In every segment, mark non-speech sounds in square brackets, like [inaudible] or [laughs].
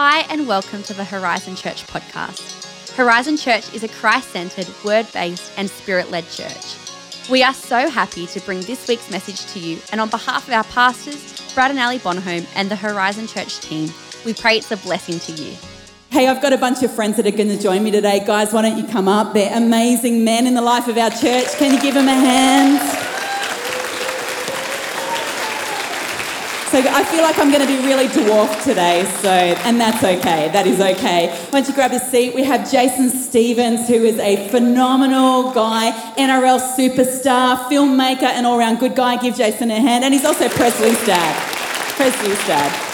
Hi, and welcome to the Horizon Church podcast. Horizon Church is a Christ centered, word based, and spirit led church. We are so happy to bring this week's message to you, and on behalf of our pastors, Brad and Ali Bonhomme, and the Horizon Church team, we pray it's a blessing to you. Hey, I've got a bunch of friends that are going to join me today. Guys, why don't you come up? They're amazing men in the life of our church. Can you give them a hand? So I feel like I'm going to be really dwarfed today, so and that's okay. That is okay. Why don't you grab a seat? We have Jason Stevens, who is a phenomenal guy, NRL superstar, filmmaker, and all-round good guy. Give Jason a hand, and he's also Presley's dad. Presley's dad.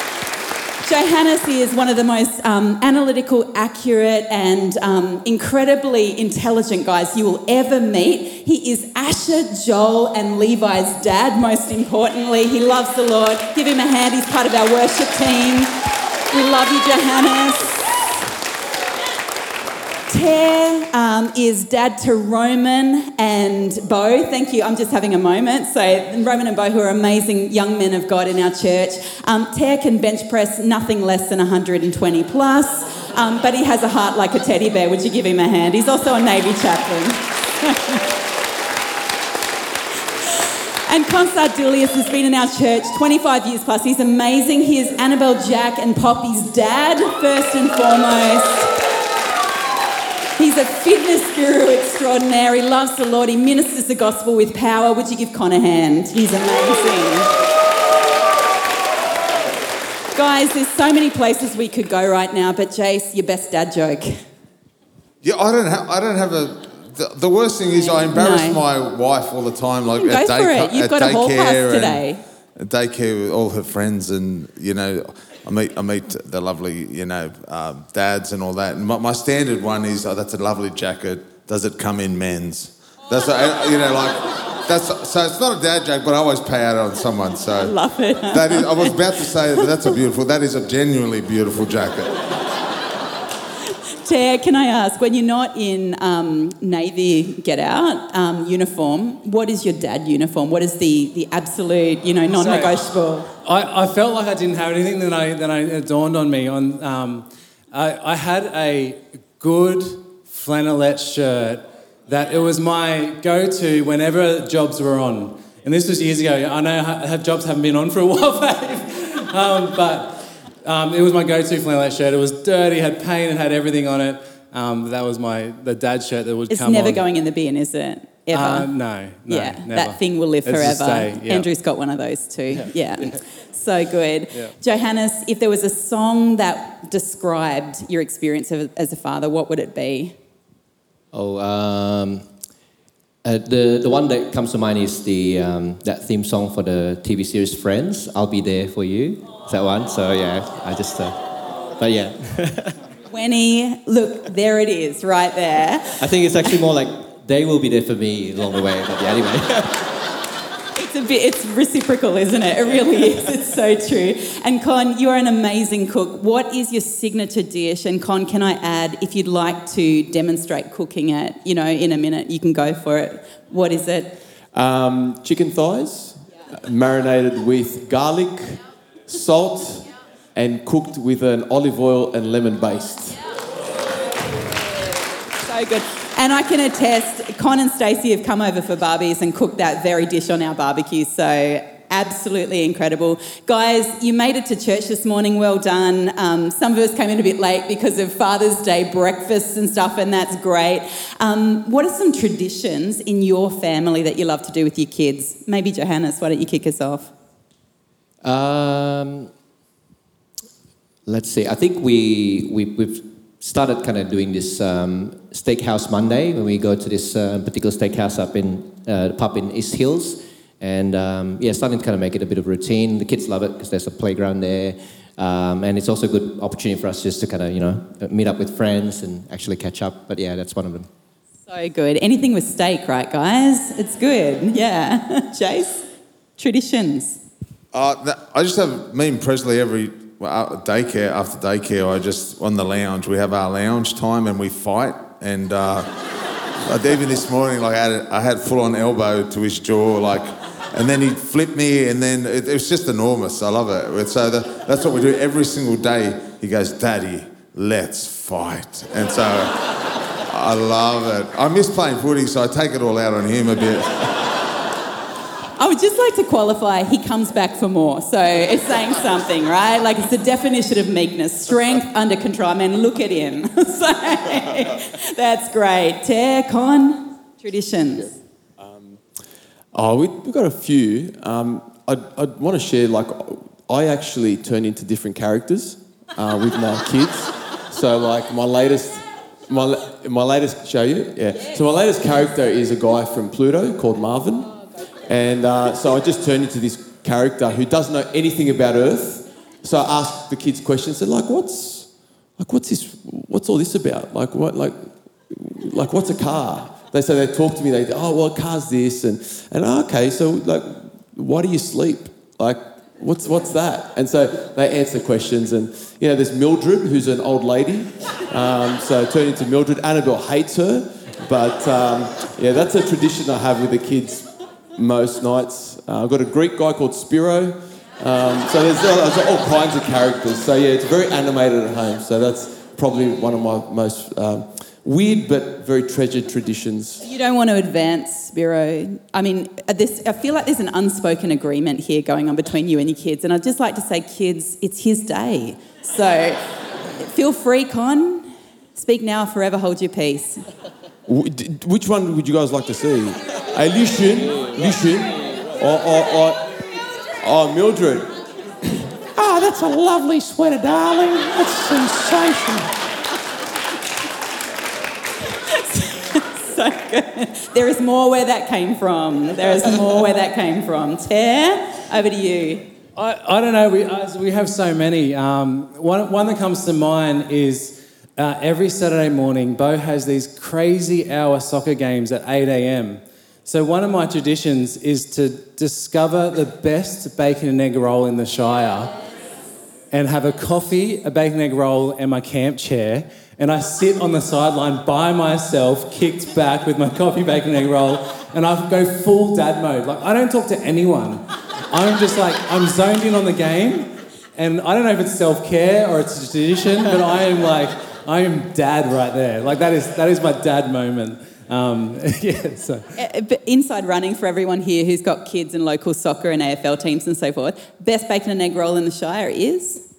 Johanes is one of the most um, analytical, accurate, and um, incredibly intelligent guys you will ever meet. He is Asher, Joel, and Levi's dad, most importantly. He loves the Lord. Give him a hand. He's part of our worship team. We love you, Johanes. Tear um, is dad to Roman and Bo. Thank you. I'm just having a moment. So, Roman and Bo, who are amazing young men of God in our church. Um, Tear can bench press nothing less than 120 plus, um, but he has a heart like a teddy bear. Would you give him a hand? He's also a Navy chaplain. [laughs] And Kon Tsardoulias has been in our church 25 years plus. He's amazing. He is Annabelle, Jack, and Poppy's dad, first and foremost. He's a fitness guru extraordinary. He loves the Lord. He ministers the gospel with power. Would you give Con a hand? He's amazing. Guys, there's so many places we could go right now, but Jace, your best dad joke. Yeah, I don't have. I don't have a. The, the worst thing is I embarrass No. my wife all the time, like at, for dayca- it. You've at got a hall pass daycare today. At daycare with all her friends, and you know, I meet I meet the lovely, you know, uh, dads and all that. And my, my standard one is, oh, that's a lovely jacket. Does it come in men's? That's a, you know, like that's so. It's not a dad joke, but I always pay out on someone. So Love it. that is. I was about to say that that's a beautiful. That is a genuinely beautiful jacket. Tara, can I ask, when you're not in um, Navy get out um, uniform, what is your dad uniform? What is the, the absolute, you know, non negotiable? I, I felt like I didn't have anything. Then I then I, it dawned on me on um, I, I had a good flannelette shirt that it was my go-to whenever jobs were on. And this was years ago. I know ha- have jobs haven't been on for a [laughs] while, babe. um, but um, it was my go-to flannelette shirt. It was dirty, had paint, it had everything on it. Um, that was my the dad shirt that would come in. It's never on. going in the bin, is it? Ever? Uh, no, no, yeah, never. that thing will live It's forever. just stay, yeah. Andrew's got one of those too. [laughs] Yeah. So good. Yeah. Johanes, if there was a song that described your experience of, as a father, what would it be? Oh, um, uh, the the one that comes to mind is the um, that theme song for the TV series Friends. I'll be there for you. Is that one? So yeah, I just. Uh, but yeah, [laughs] Winnie, look, there it is, right there. I think it's actually more like they will be there for me along the way. But yeah, anyway. [laughs] It's a bit, it's reciprocal, isn't it? It really is. It's so true. And Con, you're an amazing cook. What is your signature dish? And Con, can I add, if you'd like to demonstrate cooking it, you know, in a minute, you can go for it. What is it? Um, chicken thighs, marinated with garlic, salt, and cooked with an olive oil and lemon baste. So good. And I can attest, Con and Stacey have come over for Barbies and cooked that very dish on our barbecue. So absolutely incredible. Guys, you made it to church this morning. Well done. Um, some of us came in a bit late because of Father's Day breakfasts and stuff, and that's great. Um, what are some traditions in your family that you love to do with your kids? Maybe Johanes, why don't you kick us off? Um, let's see. I think we, we we've started kind of doing this um, Steakhouse Monday when we go to this uh, particular steakhouse up in uh, the pub in East Hills, and um, yeah, starting to kind of make it a bit of a routine. The kids love it because there's a playground there, um, and it's also a good opportunity for us just to kind of you know meet up with friends and actually catch up. But yeah, that's one of them. So good. Anything with steak, right, guys? It's good. Yeah. [laughs] Chase? Traditions. Uh, I just have me and Presley every well, uh, daycare after daycare. I just on the lounge. We have our lounge time and we fight. And uh, even this morning, like I had, I had full on elbow to his jaw, like, and then he flipped me, and then it, it was just enormous. I love it. So the, that's what we do every single day. he goes, Daddy, let's fight. And so I love it. I miss playing footy, so I take it all out on him a bit. I would just like to qualify, he comes back for more. So it's saying something, right? Like it's the definition of meekness strength under control. I mean, look at him. [laughs] so that's great. Tear, con, traditions. Oh, we, we've got a few. Um, I'd, I'd want to share, like, I actually turn into different characters uh, with my kids. So, like, my latest, my, my latest, show you? Yeah. So, my latest character is a guy from Pluto called Marvin. And uh, so I just turned into this character who doesn't know anything about Earth. So I asked the kids questions, said, like, what's, like, what's this, what's all this about? Like, what, like, like what's a car? They say they talk to me. They oh well, a car's this and and oh, okay, so like, why do you sleep? Like, what's what's that? And so they answer questions. And you know, there's Mildred, who's an old lady. Um, so turn into Mildred. Annabelle hates her, but um, yeah, that's a tradition I have with the kids most nights. Uh, I've got a Greek guy called Spiro. Um, so there's, there's all kinds of characters. So yeah, it's very animated at home. So that's probably one of my most um, weird but very treasured traditions. You don't want to advance, Spiro. I mean, uh, this, I feel like there's an unspoken agreement here going on between you and your kids. And I'd just like to say, kids, it's his day. So feel free, Con. Speak now, forever hold your peace. Which one would you guys like to see? Hey, listen, listen. Or, or, or, oh, Mildred. Oh, [coughs] that's a lovely sweater, darling. That's sensational. [laughs] so good. There is more where that came from. There is more where that came from. Tear, over to you. I, I don't know. We, uh, we have so many. Um, one, one that comes to mind is uh, every Saturday morning, Bo has these crazy hour soccer games at 8 a.m. So one of my traditions is to discover the best bacon and egg roll in the Shire and have a coffee, a bacon and egg roll, and my camp chair. And I sit on the sideline by myself, kicked back with my coffee, bacon, and egg roll, and I go full dad mode. Like, I don't talk to anyone. I'm just like, I'm zoned in on the game. And I don't know if it's self care or it's a tradition, but I am like, I am dad right there. Like, that is, that is my dad moment. Um, [laughs] yeah, so. Inside running for everyone here who's got kids and local soccer and AFL teams and so forth, best bacon and egg roll in the Shire is?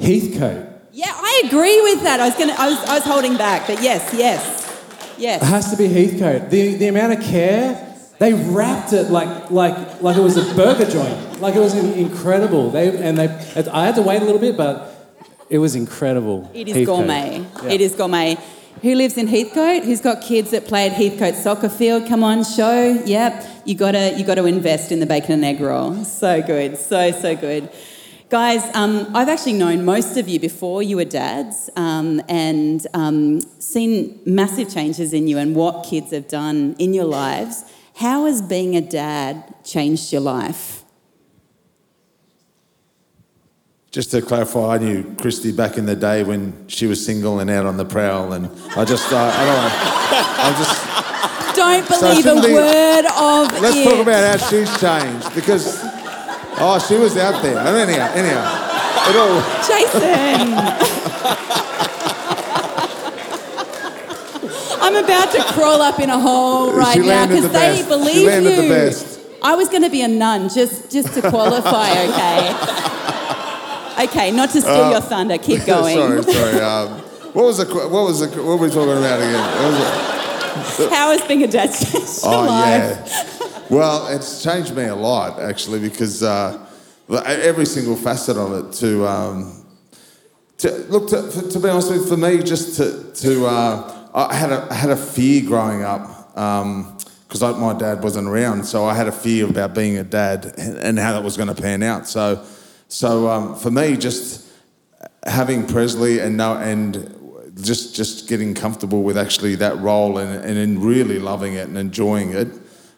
Heathcote. Yeah, I agree with that. I was gonna, I was, I was holding back, but yes, yes, yes. It has to be Heathcote. The, the amount of care, they wrapped it like, like, like it was a burger joint. Like it was incredible. They, and they, I had to wait a little bit, but it was incredible. It is Heathcote. gourmet. Yeah. It is gourmet. Who lives in Heathcote? Who's got kids that play at Heathcote soccer field? Come on, show. Yep. You gotta you gotta invest in the bacon and egg roll. So good. So so good. Guys, um, I've actually known most of you before you were dads um, and um, seen massive changes in you and what kids have done in your lives. How has being a dad changed your life? Just to clarify, I knew Kristy back in the day when she was single and out on the prowl, and I just, uh, I don't know, I'm just. Don't So believe a shouldn't word of Let's it. talk about how she's changed because, oh, she was out there. And anyhow, anyhow, it all. Jason! I'm about to crawl up in a hole right now because the they believe She you. the best. I was going to be a nun just, just to qualify, okay? Okay, not to steal your thunder. Keep [laughs] going. Uh, sorry, sorry. Um, what was the? What was the? What were we talking about again? What was it? [laughs] How has being a dad [laughs] changed your Oh life? yeah. Well, it's changed me a lot actually because uh, every single facet of it. To um, to look to, to be honest with you, for me, just to to uh, I had a I had a fear growing up because my dad wasn't around, so I had a fear about being a dad and, and how that was going to pan out. So so um, for me, just having Presley and know and just just getting comfortable with actually that role and and really loving it and enjoying it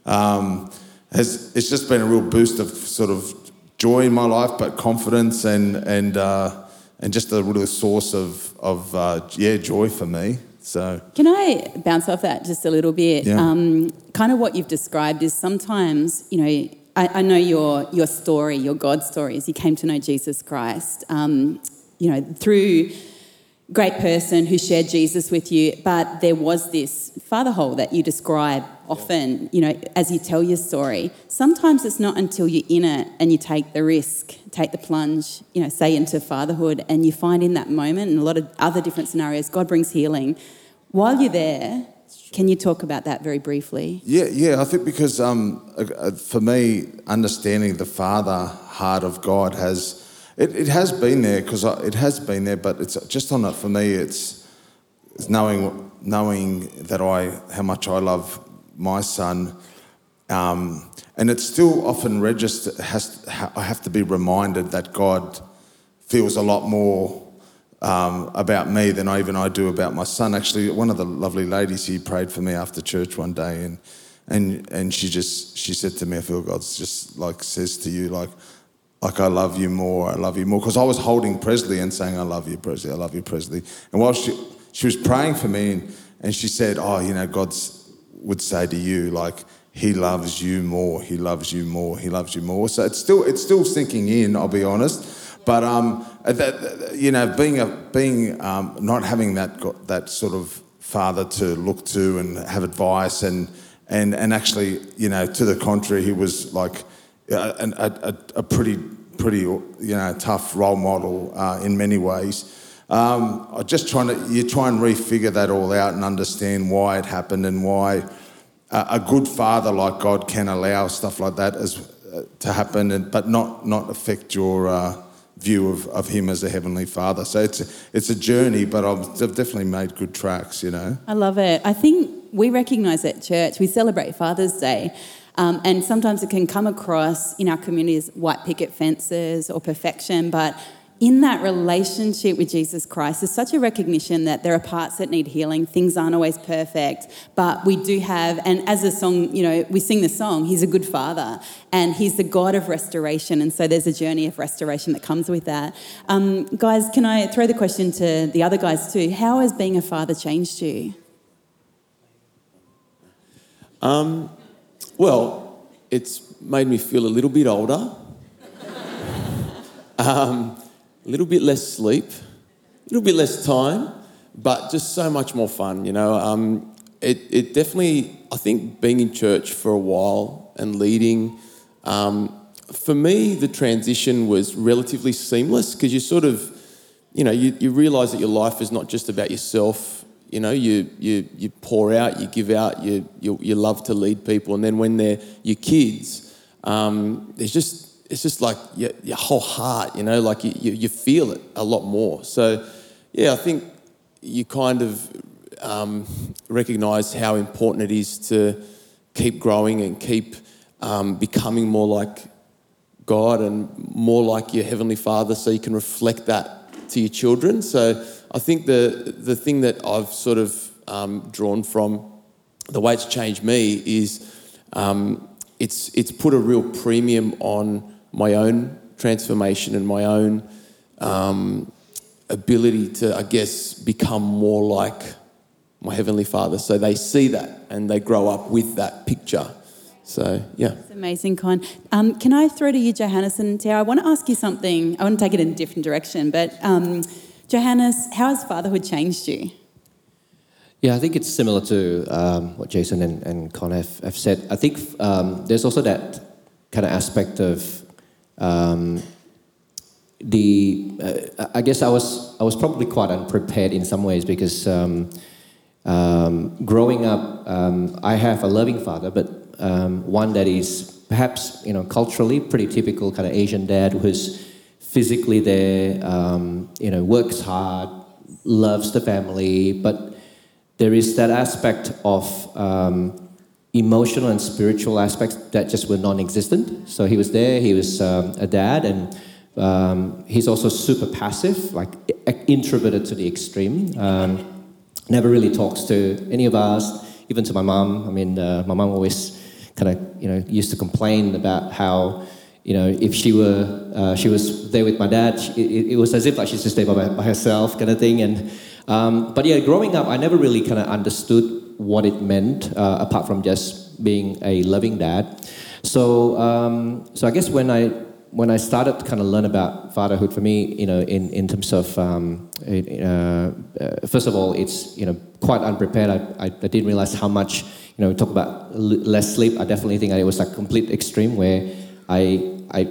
um, has it's just been a real boost of sort of joy in my life, but confidence and and uh, and just a real source of of uh, yeah joy for me. So Can I bounce off that just a little bit? Yeah. Um, kind of what you've described is sometimes, you know, I, I know your your story, your God story, is you came to know Jesus Christ. Um, you know, through great person who shared Jesus with you, but there was this father hole that you describe often, you know, as you tell your story. Sometimes it's not until you're in it and you take the risk, take the plunge, you know, say into fatherhood, and you find in that moment and a lot of other different scenarios, God brings healing. While you're there, can you talk about that very briefly? Yeah, yeah. I think because um, uh, uh, for me, understanding the father heart of God has it, it has been there because it has been there, but it's just on it for me. It's, it's knowing knowing that I how much I love my son, um, and it still often register Has I have to be reminded that God feels a lot more um, about me than even I do about my son. Actually, one of the lovely ladies he prayed for me after church one day, and and and she just she said to me, I feel God's just like says to you like like I love you more, I love you more. Because I was holding Presley and saying, I love you, Presley, I love you, Presley. And while she, she was praying for me, and, and she said, Oh, you know, God would say to you, like, He loves you more, He loves you more, He loves you more. So it's still, it's still sinking in, I'll be honest. But, um, that, you know, being, a, being um, not having that, that sort of father to look to and have advice and, and, and actually, you know, to the contrary, he was like, a, a, a pretty, pretty, you know, tough role model uh, in many ways. Um, just trying to, you try and refigure that all out and understand why it happened and why a, a good father like God can allow stuff like that as, uh, to happen, and, but not, not affect your uh, view of, of Him as a Heavenly Father. So it's a, it's a journey, but I've, I've definitely made good tracks, you know. I love it. I think we recognise at church, we celebrate Father's Day. Um, and sometimes it can come across in our communities white picket fences or perfection, but in that relationship with Jesus Christ, there's such a recognition that there are parts that need healing. Things aren't always perfect, but we do have, and as a song, you know, we sing the song, He's a good father and He's the God of restoration. And so there's a journey of restoration that comes with that. Um, guys, can I throw the question to the other guys too? How has being a father changed you? Um, well, it's made me feel a little bit older, [laughs] um, a little bit less sleep, a little bit less time, but just so much more fun, you know. Um, it, it definitely, I think being in church for a while and leading, um, for me, the transition was relatively seamless because you sort of, you know, you, you realize that your life is not just about yourself you know, you, you, you pour out, you give out, you, you, you love to lead people. And then when they're your kids, um, there's just, it's just like your, your whole heart, you know, like you, you, you, feel it a lot more. So, yeah, I think you kind of um, recognize how important it is to keep growing and keep um, becoming more like God and more like your Heavenly Father so you can reflect that to your children. So, I think the, the thing that I've sort of um, drawn from the way it's changed me is um, it's, it's put a real premium on my own transformation and my own um, ability to, I guess, become more like my Heavenly Father. So they see that and they grow up with that picture. So, yeah. It's amazing, Con. Um, can I throw to you, Johanes and Tara? I want to ask you something. I want to take it in a different direction, but um, Johanes, how has fatherhood changed you? Yeah, I think it's similar to um, what Jason and, and Con have, have said. I think um, there's also that kind of aspect of um, the. Uh, I guess I was I was probably quite unprepared in some ways because um, um, growing up, um, I have a loving father, but one that is perhaps you know culturally pretty typical kind of Asian dad who's physically there, um, you know, works hard, loves the family, but there is that aspect of um, emotional and spiritual aspects that just were non-existent. So he was there, he was um, a dad, and um, he's also super passive, like introverted to the extreme. Um, never really talks to any of us, even to my mom. I mean, uh, my mom always kind of, you know, used to complain about how you know, if she were, uh, she was there with my dad, she, it, it, was as if like she's just there by, by herself kind of thing. And, um, but yeah, growing up, I never really kind of understood what it meant, uh, apart from just being a loving dad. So, um, so I guess when I when I started to kind of learn about fatherhood, for me, you know, in, in terms of um, uh, uh, first of all, it's you know quite unprepared. I, I, I didn't realize how much you know. Talk about l- less sleep. I definitely think it was a complete extreme where I I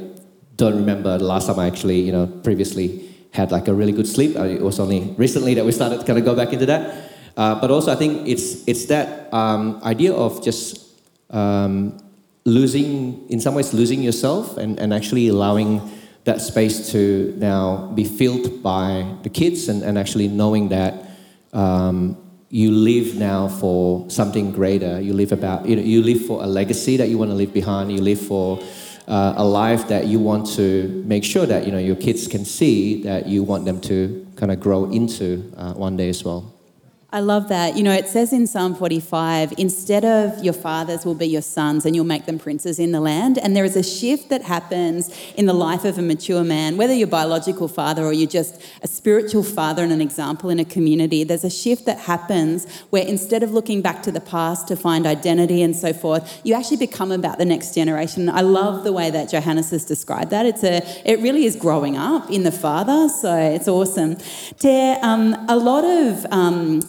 don't remember the last time I actually you know previously had like a really good sleep. I, it was only recently that we started to kind of go back into that. Uh, but also, I think it's it's that um, idea of just um, losing, in some ways, losing yourself and, and actually allowing that space to now be filled by the kids and, and actually knowing that um, you live now for something greater. You live about, you know, you live for a legacy that you want to leave behind. You live for uh, a life that you want to make sure that you know your kids can see that you want them to kind of grow into uh, one day as well. I love that. You know, it says in Psalm 45 instead of your fathers will be your sons and you'll make them princes in the land. And there is a shift that happens in the life of a mature man, whether you're a biological father or you're just a spiritual father and an example in a community. There's a shift that happens where instead of looking back to the past to find identity and so forth, you actually become about the next generation. I love the way that Johanes has described that. It's a, it really is growing up in the father. So it's awesome. Ter, um, a lot of, um,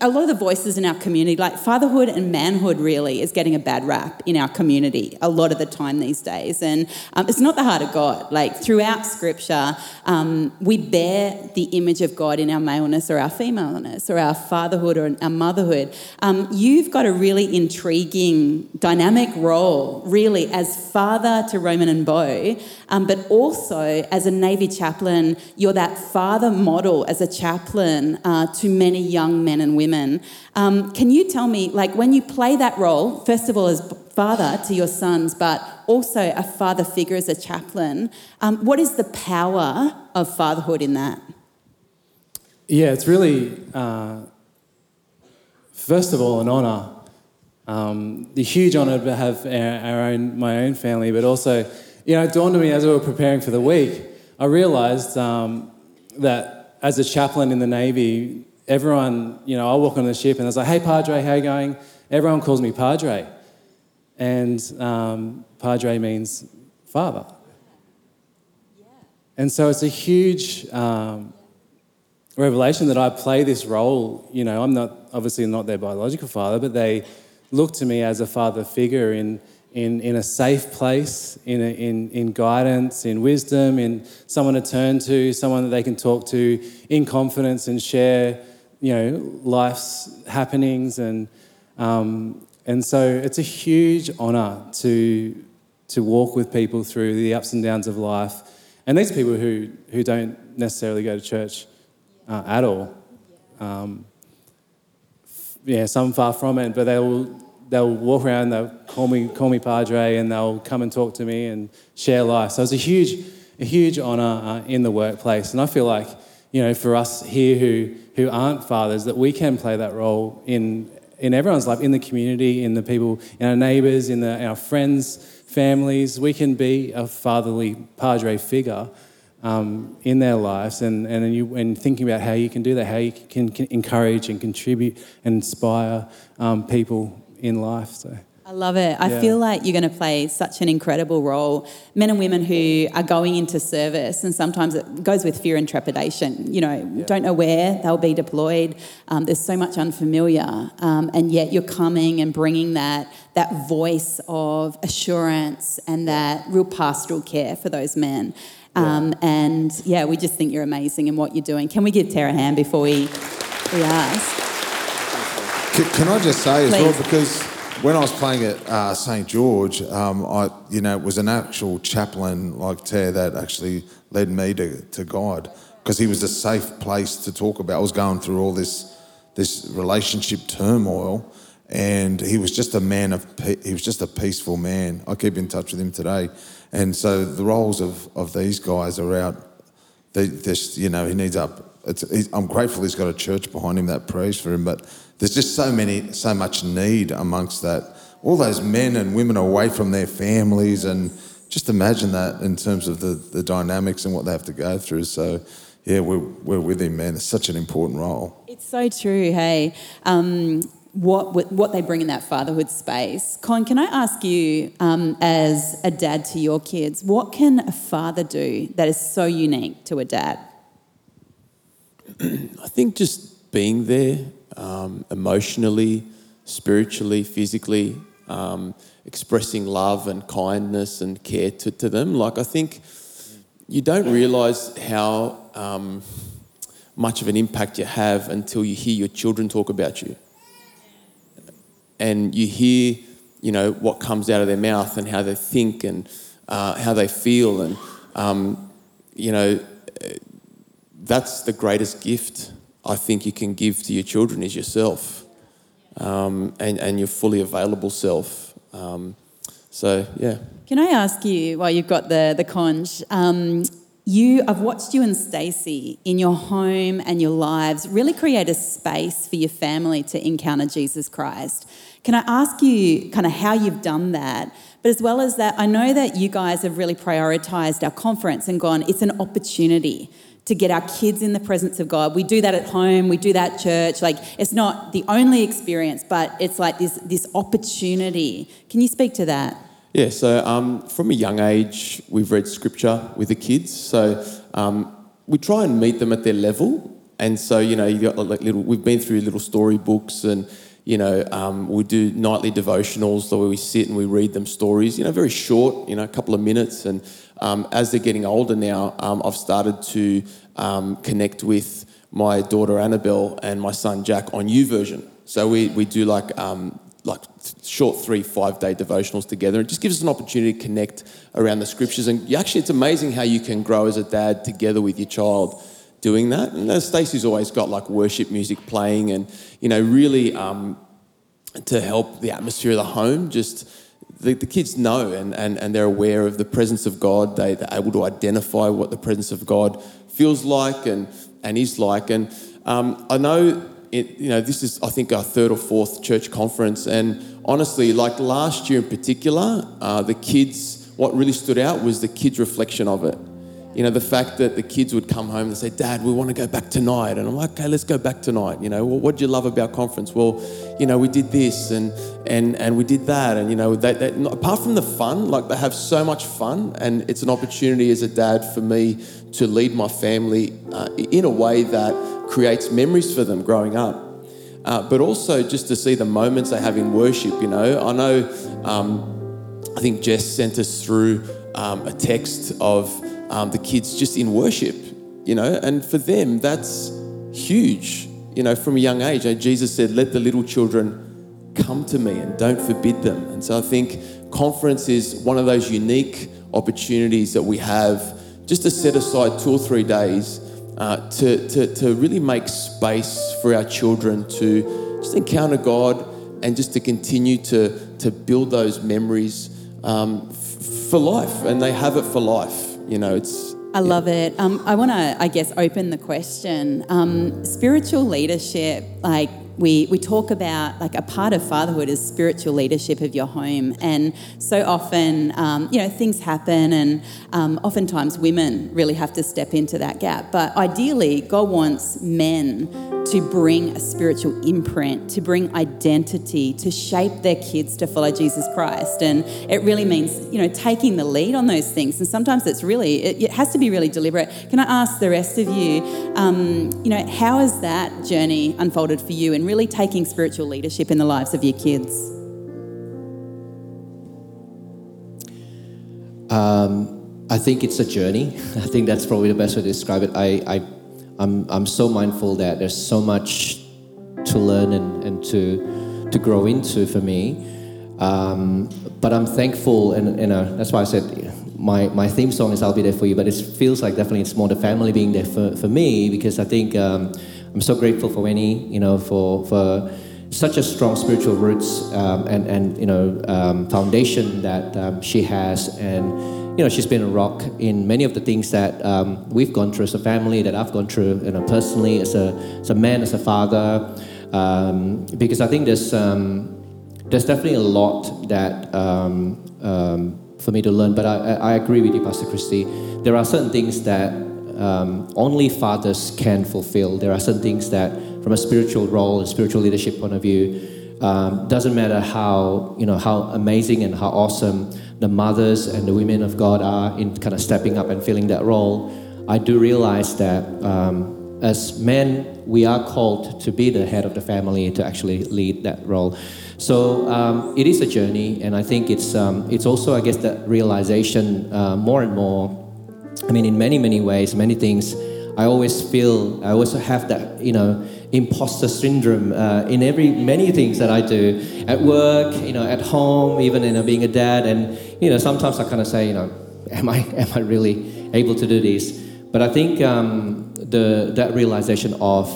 a lot of the voices in our community, like fatherhood and manhood, really is getting a bad rap in our community a lot of the time these days. And um, it's not the heart of God. Like throughout Scripture, um, we bear the image of God in our maleness or our femaleness or our fatherhood or our motherhood. Um, you've got a really intriguing, dynamic role, really, as father to Roman and Bo, um, but also as a Navy chaplain, you're that father model as a chaplain uh, to many young men and women. Um, can you tell me, like, when you play that role, first of all, as father to your sons, but also a father figure as a chaplain, um, what is the power of fatherhood in that? Yeah, it's really, uh, first of all, an honour. Um, the huge honour to have our, own, my own family, but also, you know, it dawned on me as we were preparing for the week, I realised um, that as a chaplain in the Navy, everyone, you know, I walk on the ship and I was like, hey, Padre, how you going? Everyone calls me Padre. And um, Padre means father. And so it's a huge um, revelation that I play this role. You know, I'm not obviously not their biological father, but they look to me as a father figure in in, in a safe place, in, a, in, in guidance, in wisdom, in someone to turn to, someone that they can talk to in confidence and share, you know, life's happenings. And, um, and so it's a huge honour to, to walk with people through the ups and downs of life. And these people who, who don't necessarily go to church uh, at all. Um, yeah, some far from it, but they will they'll walk around, they'll call me, call me Padre, and they'll come and talk to me and share life. So it's a huge, a huge honour uh, in the workplace. And I feel like, you know, for us here who, who aren't fathers, that we can play that role in, in everyone's life, in the community, in the people, in our neighbours, in, the, our friends, families. We can be a fatherly Padre figure. Um, in their lives, and, and, you, and thinking about how you can do that, how you can, can encourage and contribute and inspire um, people in life. So. I love it. I Yeah. feel like you're going to play such an incredible role. Men and women who are going into service, and sometimes it goes with fear and trepidation. You know, don't know where they'll be deployed. Um, there's so much unfamiliar, um, and yet you're coming and bringing that that voice of assurance and that real pastoral care for those men. Um, and yeah, we just think you're amazing in what you're doing. Can we give Tara a hand before we we ask? Can, can I just say as well, because when I was playing at uh, St George, um, I, you know, it was an actual chaplain like Ter that actually led me to, to God because he was a safe place to talk about. I was going through all this this relationship turmoil, and he was just a man of he was just a peaceful man. I keep in touch with him today, and so the roles of of these guys are out they, you know, he needs up. I'm grateful he's got a church behind him that prays for him, but there's just so many, so much need amongst that. All those men and women away from their families, and just imagine that in terms of the, the dynamics and what they have to go through. So, yeah, we're, we're with him, man. It's such an important role. It's so true, hey. Um, what what what they bring in that fatherhood space. Con, can I ask you, um, as a dad to your kids, what can a father do that is so unique to a dad? [clears throat] I think just being there um, emotionally, spiritually, physically, um, expressing love and kindness and care to, to them. Like, I think you don't realize how um, much of an impact you have until you hear your children talk about you. And you hear, you know, what comes out of their mouth and how they think and uh, how they feel. And, um, you know, that's the greatest gift I think you can give to your children is yourself um, and, and your fully available self. Um, so, yeah. Can I ask you, while you've got the, the conch, um, you, I've watched you and Stacey in your home and your lives really create a space for your family to encounter Jesus Christ. Can I ask you kind of how you've done that? But as well as that, I know that you guys have really prioritized our conference and gone, it's an opportunity to get our kids in the presence of God. We do that at home, we do that at church. Like it's not the only experience, but it's like this this opportunity. Can you speak to that? Yeah, so um, from a young age, we've read scripture with the kids. So um, we try and meet them at their level. And so, you know, you got like little, we've been through little story books and, you know, um, we do nightly devotionals where we sit and we read them stories, you know, very short, you know, a couple of minutes. And um, as they're getting older now, um, I've started to um, connect with my daughter Annabelle and my son Jack on YouVersion. So we, we do like um, like short three, five day devotionals together. It just gives us an opportunity to connect around the scriptures. And actually, it's amazing how you can grow as a dad together with your child doing that. And Stacey's always got like worship music playing and, you know, really um, to help the atmosphere of the home, just the, the kids know and, and, and they're aware of the presence of God. They, they're able to identify what the presence of God feels like and, and is like. And um, I know it, you know, this is, I think, our third or fourth church conference. And honestly, like last year in particular, uh, the kids, what really stood out was the kids' reflection of it. You know, the fact that the kids would come home and say, Dad, we want to go back tonight. And I'm like, okay, let's go back tonight. You know, well, what do you love about conference? Well, you know, we did this and and and we did that. And, you know, they, they, apart from the fun, like they have so much fun. And it's an opportunity as a dad for me to lead my family uh, in a way that creates memories for them growing up. Uh, but also just to see the moments they have in worship, you know. I know, um, I think Jess sent us through um, a text of um, the kids just in worship, you know, and for them, that's huge, you know, from a young age. Jesus said, Let the little children come to me and don't forbid them. And so I think conference is one of those unique opportunities that we have just to set aside two or three days uh, to, to, to really make space for our children to just encounter God and just to continue to, to build those memories um, f- for life. And they have it for life. You know, it's. I love it. Um, I want to, I guess, open the question. Um, spiritual leadership, like we, we talk about like a part of fatherhood is spiritual leadership of your home. And so often um, you know things happen and um, oftentimes women really have to step into that gap. But ideally god wants men to bring a spiritual imprint to bring identity to shape their kids to follow jesus christ. And it really means you know taking the lead on those things. And sometimes it's really it, it has to be really deliberate. Can i ask the rest of you um, you know how has that journey unfolded for you and really taking spiritual leadership in the lives of your kids? Um, I think it's a journey. [laughs] I think that's probably the best way to describe it. I, I, I'm, I'm so mindful that there's so much to learn and, and to, to grow into for me. Um, but I'm thankful, and, and uh, that's why I said my, my theme song is I'll Be There For You, but it feels like definitely it's more the family being there for, for me because I think um, I'm so grateful for Winnie, you know, for, for such a strong spiritual roots um, and, and, you know, um, foundation that um, she has. And, you know, she's been a rock in many of the things that um, we've gone through as a family, that I've gone through, you know, personally, as a, as a man, as a father. Um, because I think there's, um, there's definitely a lot that for me to learn. But I, I agree with you, Pastor Kristy. There are certain things that um, only fathers can fulfill. There are certain things that, from a spiritual role and spiritual leadership point of view, um, doesn't matter how you know how amazing and how awesome the mothers and the women of God are in kind of stepping up and filling that role. I do realize that um, as men, we are called to be the head of the family to actually lead that role. So um, it is a journey, and I think it's um, it's also I guess that realization uh, more and more. I mean, in many many ways, many things. I always feel I also have that you know imposter syndrome uh, in every many things that I do at work, you know, at home, even you know being a dad, and you know sometimes I kind of say, you know, am I [laughs] am I really able to do this? But I think um, the that realization of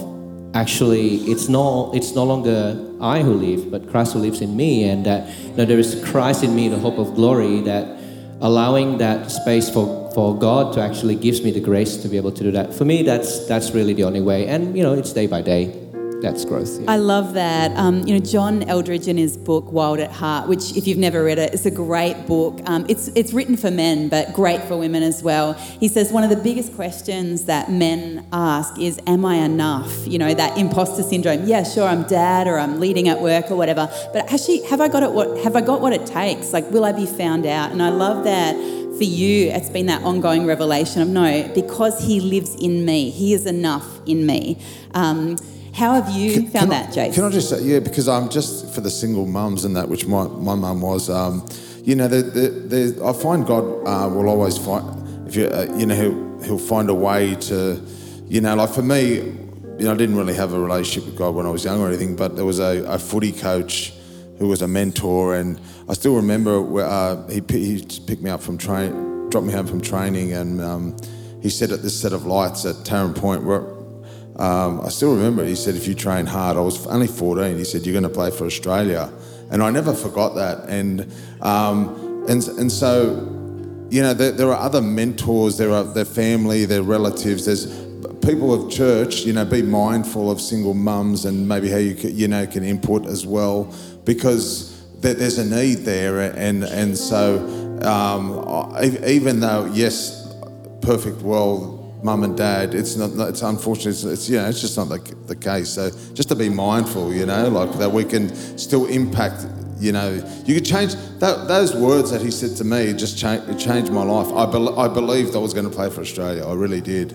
actually it's no it's no longer I who live, but Christ who lives in me, and that you know, there is Christ in me, the hope of glory. That allowing that space for, for God to actually gives me the grace to be able to do that. For me, that's that's really the only way, and you know, it's day by day. That's growth. yeah. I love that. Um, you know, John Eldredge in his book Wild at Heart, which if you've never read it, it's a great book. Um, it's it's written for men, but great for women as well. He says one of the biggest questions that men ask is, "Am I enough?" You know, that imposter syndrome. Yeah, sure, I'm dad or I'm leading at work or whatever, but actually, have I got it? What have I got? What it takes? Like, will I be found out? And I love that. For you, it's been that ongoing revelation of no, because He lives in me, He is enough in me. Um, how have you found I- that, Jason? Can I just say, yeah, because I'm just for the single mums and that, which my, my mum was, um, you know, the, the, the, I find God uh, will always find, if you, uh, you know, he'll, he'll find a way to, you know, like for me, you know, I didn't really have a relationship with God when I was young or anything, but there was a, a footy coach who was a mentor, and I still remember where, uh, he, he picked me up from train, dropped me home from training, and um, he said at this set of lights at Taren Point, where um, I still remember he said, if you train hard, I was only 14, he said, you're going to play for Australia. And I never forgot that. And, um, and, and so, you know, there, there are other mentors, there are their family, their relatives, there's people of church, you know, be mindful of single mums and maybe how you, you know, can input as well because there, there's a need there. And, and so, um, even though, yes, perfect world, mum and dad. It's not. It's unfortunate. It's, it's you know. It's just not the, the case. So just to be mindful, you know, like that we can still impact. You know, you could change that, those words that he said to me. Just change, changed my life. I, bel I believed I was going to play for Australia. I really did.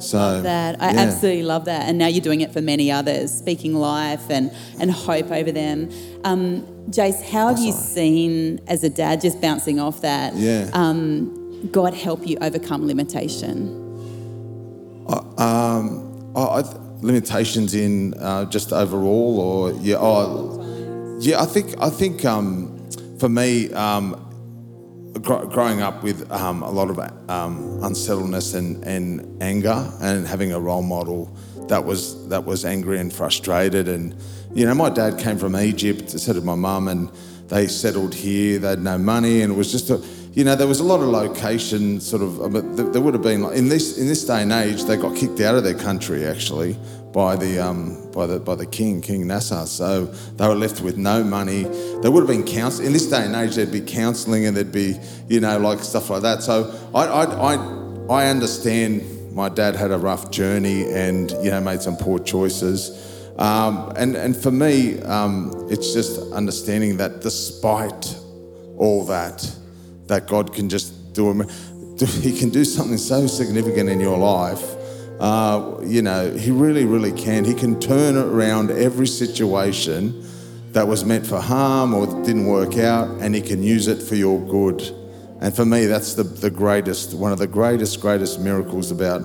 So that. I yeah. absolutely love that. And now you're doing it for many others, speaking life and, and hope over them. Um, Jace, how have you seen, as a dad, just bouncing off that, Yeah. um, God help you overcome limitation? Um, oh, I th- limitations in uh, just overall, or yeah, oh, yeah. I think I think um, for me, um, gr- growing up with um, a lot of um, unsettledness and, and anger, and having a role model that was that was angry and frustrated, and you know, my dad came from Egypt, so did my mum, and they settled here. They had no money, and it was just a you know, there was a lot of location sort of, but there there would have been like in this in this day and age, they got kicked out of their country actually by the um, by the by the king, King Nasser. So they were left with no money. There would have been counsel in this day and age. There'd be counselling and there'd be you know like stuff like that. So I I I, I understand. My dad had a rough journey and you know made some poor choices. Um, and and for me, um, it's just understanding that despite all that, that God can just do, do [laughs] He can do something so significant in your life. Uh, you know, He really, really can. He can turn around every situation that was meant for harm or didn't work out, and He can use it for your good. And for me, that's the, the greatest, one of the greatest, greatest miracles about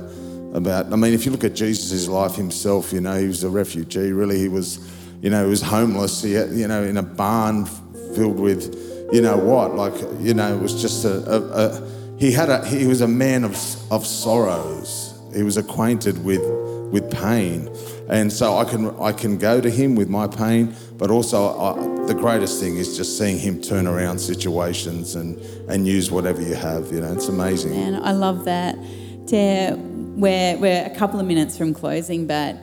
about. I mean, if you look at Jesus' life himself, you know, he was a refugee. Really, he was, you know, he was homeless. He, had, you know, in a barn filled with, you know what, like, you know, it was just a. a, a he had a. He was a man of of sorrows. He was acquainted with with pain, and so I can I can go to him with my pain, but also I, the greatest thing is just seeing him turn around situations and and use whatever you have. You know, it's amazing. And I love that. Tara, we're, we're a couple of minutes from closing, but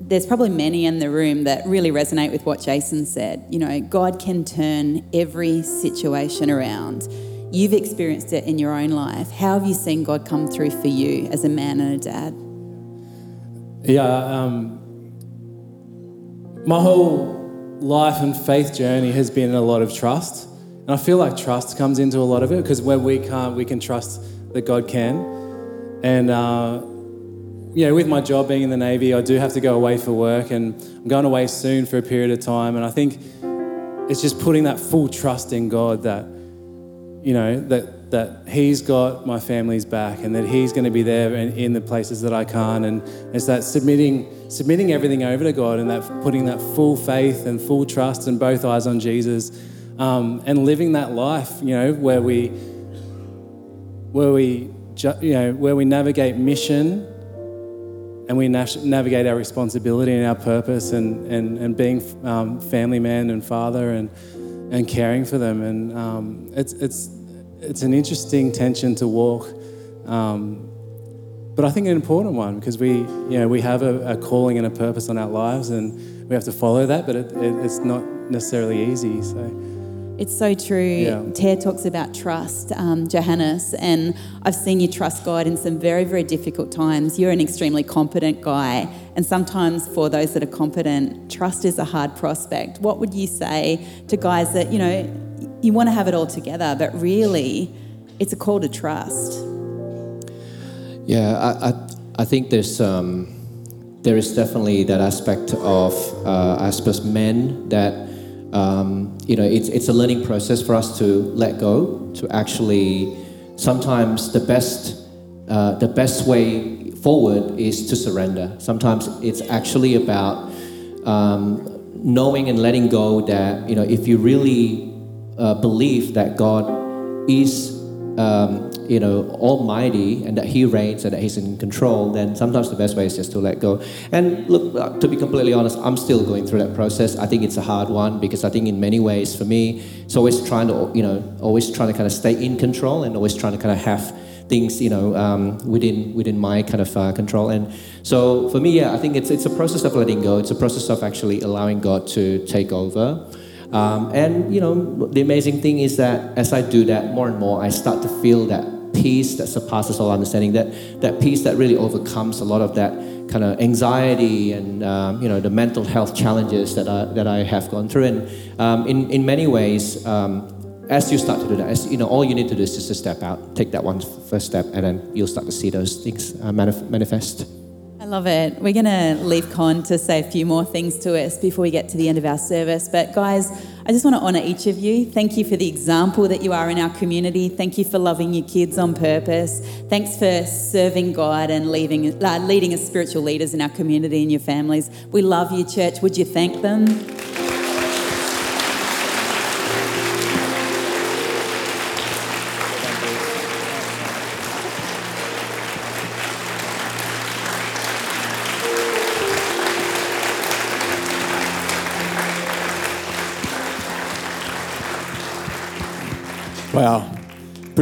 there's probably many in the room that really resonate with what Jason said. You know, God can turn every situation around. You've experienced it in your own life. How have you seen God come through for you as a man and a dad? Yeah, um, my whole life and faith journey has been a lot of trust. And I feel like trust comes into a lot of it because when we can't, we can trust that God can. And, uh, you know, with my job being in the Navy, I do have to go away for work and I'm going away soon for a period of time. And I think it's just putting that full trust in God that, you know, that, that He's got my family's back and that He's going to be there in, in the places that I can't. And it's that submitting, submitting everything over to God and that putting that full faith and full trust and both eyes on Jesus um, and living that life, you know, where we, where we, you know, where we navigate mission and we nav- navigate our responsibility and our purpose and, and, and being um, family man and father and, and caring for them. And um, it's, it's, it's an interesting tension to walk. Um, but I think an important one because we, you know, we have a, a, calling and a purpose on our lives and we have to follow that, but it, it, it's not necessarily easy. So. It's so true. Yeah. Ted talks about trust, um, Johanes, and I've seen you trust God in some very, very difficult times. You're an extremely competent guy, and sometimes for those that are competent, trust is a hard prospect. What would you say to guys that, you know, you want to have it all together, but really it's a call to trust? Yeah, I, I, I think there's um, there is definitely that aspect of uh, I suppose men that um, you know it's it's a learning process for us to let go to actually sometimes the best uh, the best way forward is to surrender. Sometimes it's actually about um, knowing and letting go that you know if you really uh, believe that God is um, you know, almighty and that he reigns and that he's in control, then sometimes the best way is just to let go. And look, uh, to be completely honest, I'm still going through that process. I think it's a hard one because I think in many ways for me, it's always trying to, you know, always trying to kind of stay in control and always trying to kind of have things, you know, um, within within my kind of uh, control. And so for me, yeah, I think it's it's a process of letting go. It's a process of actually allowing God to take over. Um, and you know, the amazing thing is that as I do that more and more, I start to feel that peace that surpasses all understanding. That that peace that really overcomes a lot of that kind of anxiety and um, you know the mental health challenges that I, that I have gone through. And um, in in many ways, um, as you start to do that, as you know, all you need to do is just to step out, take that one first step, and then you'll start to see those things uh, manif- manifest. Love it. We're going to leave Kon to say a few more things to us before we get to the end of our service. But, guys, I just want to honour each of you. Thank you for the example that you are in our community. Thank you for loving your kids on purpose. Thanks for serving God and leading, uh, leading as spiritual leaders in our community and your families. We love you, church. Would you thank them?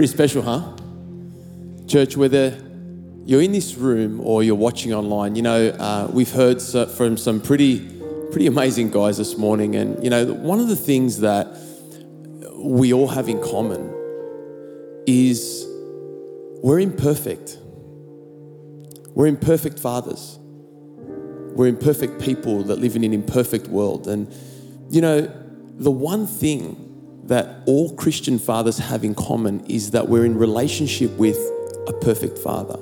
Pretty special, huh? Church, whether you're in this room or you're watching online, you know, uh, we've heard from some pretty, pretty amazing guys this morning. And, you know, one of the things that we all have in common is we're imperfect. We're imperfect fathers. We're imperfect people that live in an imperfect world. And, you know, the one thing that all Christian fathers have in common is that we're in relationship with a perfect father.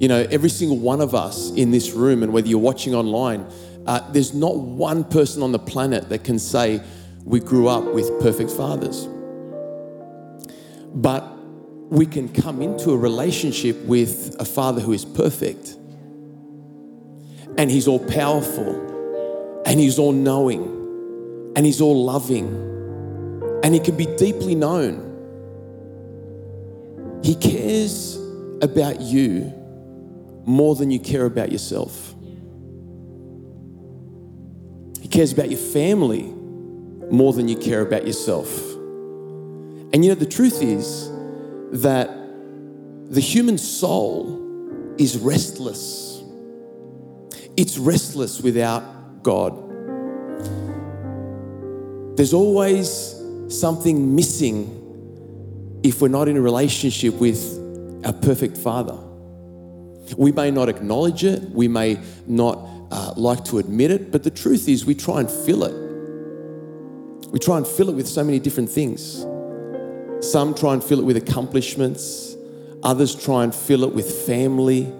You know, every single one of us in this room, and whether you're watching online, uh, there's not one person on the planet that can say we grew up with perfect fathers. But we can come into a relationship with a father who is perfect. And he's all powerful. And he's all knowing and He's all loving and He can be deeply known. He cares about you more than you care about yourself. He cares about your family more than you care about yourself. And you know, the truth is that the human soul is restless. It's restless without God. There's always something missing if we're not in a relationship with our perfect Father. We may not acknowledge it, we may not uh, like to admit it, but the truth is, we try and fill it. We try and fill it with so many different things. Some try and fill it with accomplishments, others try and fill it with family.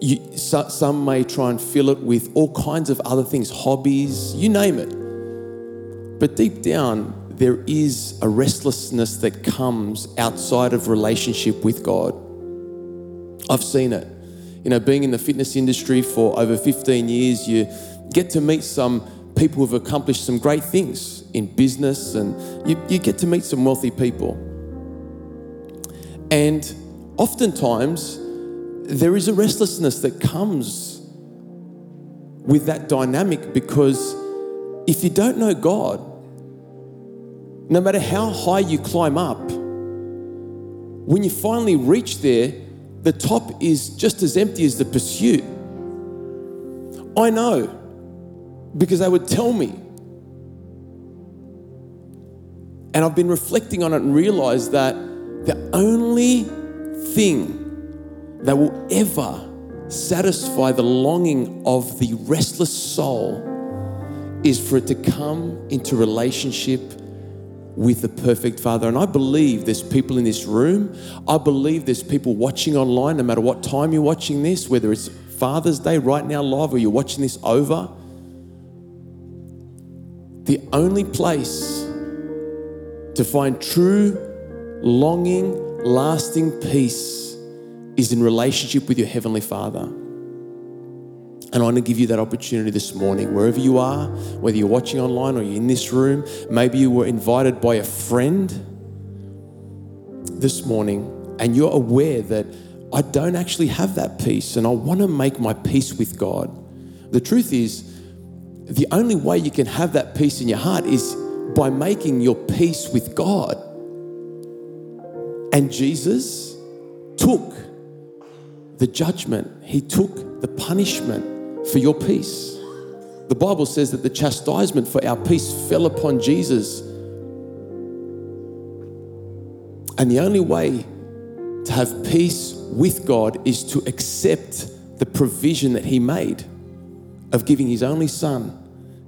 You, so, some may try and fill it with all kinds of other things, hobbies, you name it. But deep down, there is a restlessness that comes outside of relationship with God. I've seen it. You know, being in the fitness industry for over 15 years, you get to meet some people who've accomplished some great things in business and you, you get to meet some wealthy people. And oftentimes, there is a restlessness that comes with that dynamic because if you don't know God, no matter how high you climb up, when you finally reach there, the top is just as empty as the pursuit. I know because they would tell me. And I've been reflecting on it and realized that the only thing that will ever satisfy the longing of the restless soul is for it to come into relationship with the perfect Father. And I believe there's people in this room. I believe there's people watching online, no matter what time you're watching this, whether it's Father's Day right now live or you're watching this over. The only place to find true, longing, lasting peace is in relationship with your Heavenly Father. And I want to give you that opportunity this morning, wherever you are, whether you're watching online or you're in this room. Maybe you were invited by a friend this morning and you're aware that I don't actually have that peace and I want to make my peace with God. The truth is, the only way you can have that peace in your heart is by making your peace with God. And Jesus took the judgment, He took the punishment for your peace. The Bible says that the chastisement for our peace fell upon Jesus. And the only way to have peace with God is to accept the provision that He made of giving His only Son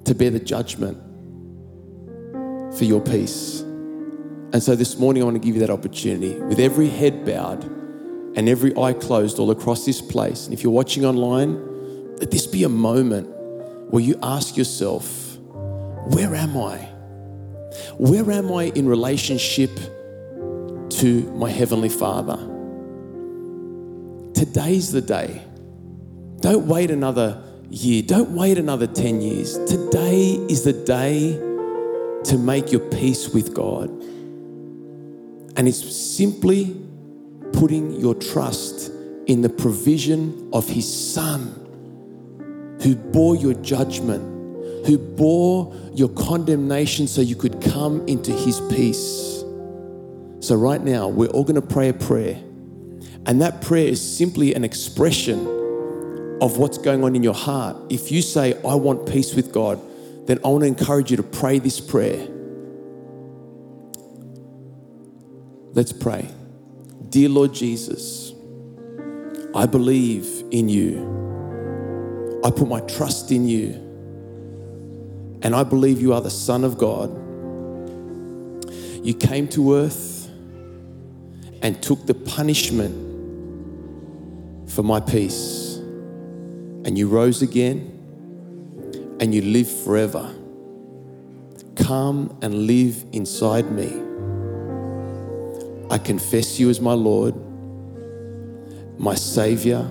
to bear the judgment for your peace. And so this morning, I want to give you that opportunity with every head bowed and every eye closed all across this place. And if you're watching online, let this be a moment where you ask yourself, where am I? Where am I in relationship to my Heavenly Father? Today's the day. Don't wait another year. Don't wait another 10 years. Today is the day to make your peace with God. And it's simply putting your trust in the provision of His Son, who bore your judgment, who bore your condemnation so you could come into His peace. So, right now, we're all going to pray a prayer. And that prayer is simply an expression of what's going on in your heart. If you say, I want peace with God, then I want to encourage you to pray this prayer. Let's pray. Dear Lord Jesus, I believe in you. I put my trust in you. And I believe you are the Son of God. You came to earth and took the punishment for my peace. And you rose again and you live forever. Come and live inside me. I confess you as my Lord, my Savior,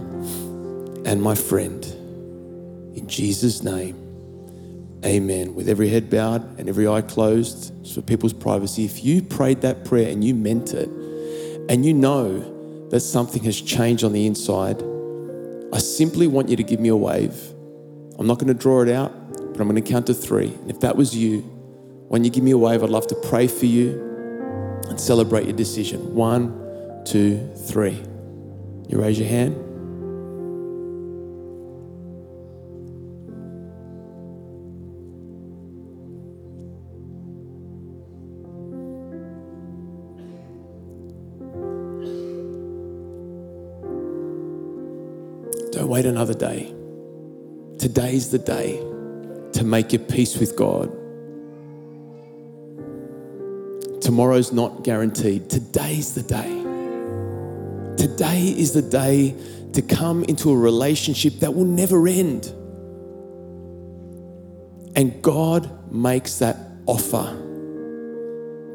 and my friend. Jesus' name, amen. With every head bowed and every eye closed, for people's privacy, if you prayed that prayer and you meant it, and you know that something has changed on the inside, I simply want you to give me a wave. I'm not going to draw it out, but I'm going to count to three. And if that was you, when you give me a wave, I'd love to pray for you and celebrate your decision. One, two, three. You raise your hand. Wait another day. Today's the day to make your peace with God. Tomorrow's not guaranteed. Today's the day. Today is the day to come into a relationship that will never end. And God makes that offer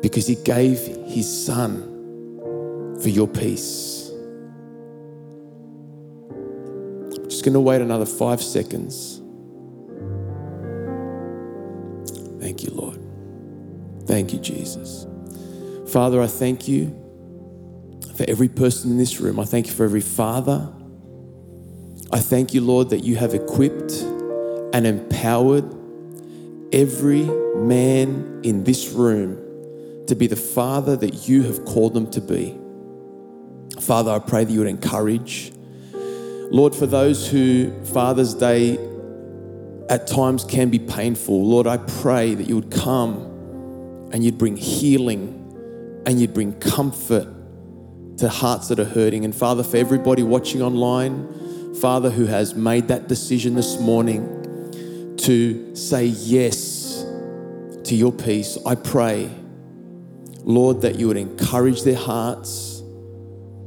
because He gave His Son for your peace. Just going to wait another five seconds. Thank you, Lord. Thank you, Jesus. Father, I thank you for every person in this room. I thank you for every father. I thank you, Lord, that you have equipped and empowered every man in this room to be the father that you have called them to be. Father, I pray that you would encourage. Lord, for those who Father's Day at times can be painful, Lord, I pray that you would come and you'd bring healing and you'd bring comfort to hearts that are hurting. And Father, for everybody watching online, Father, who has made that decision this morning to say yes to your peace, I pray, Lord, that you would encourage their hearts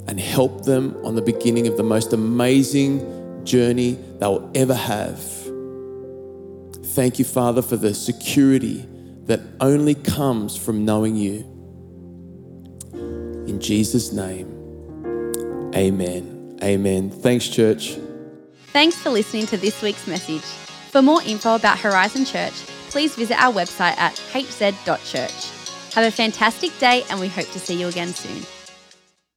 and help them on the beginning of the most amazing journey they'll ever have. Thank you, Father, for the security that only comes from knowing you. In Jesus' name, amen. Amen. Thanks, church. Thanks for listening to this week's message. For more info about Horizon Church, please visit our website at hz.church. Have a fantastic day, and we hope to see you again soon.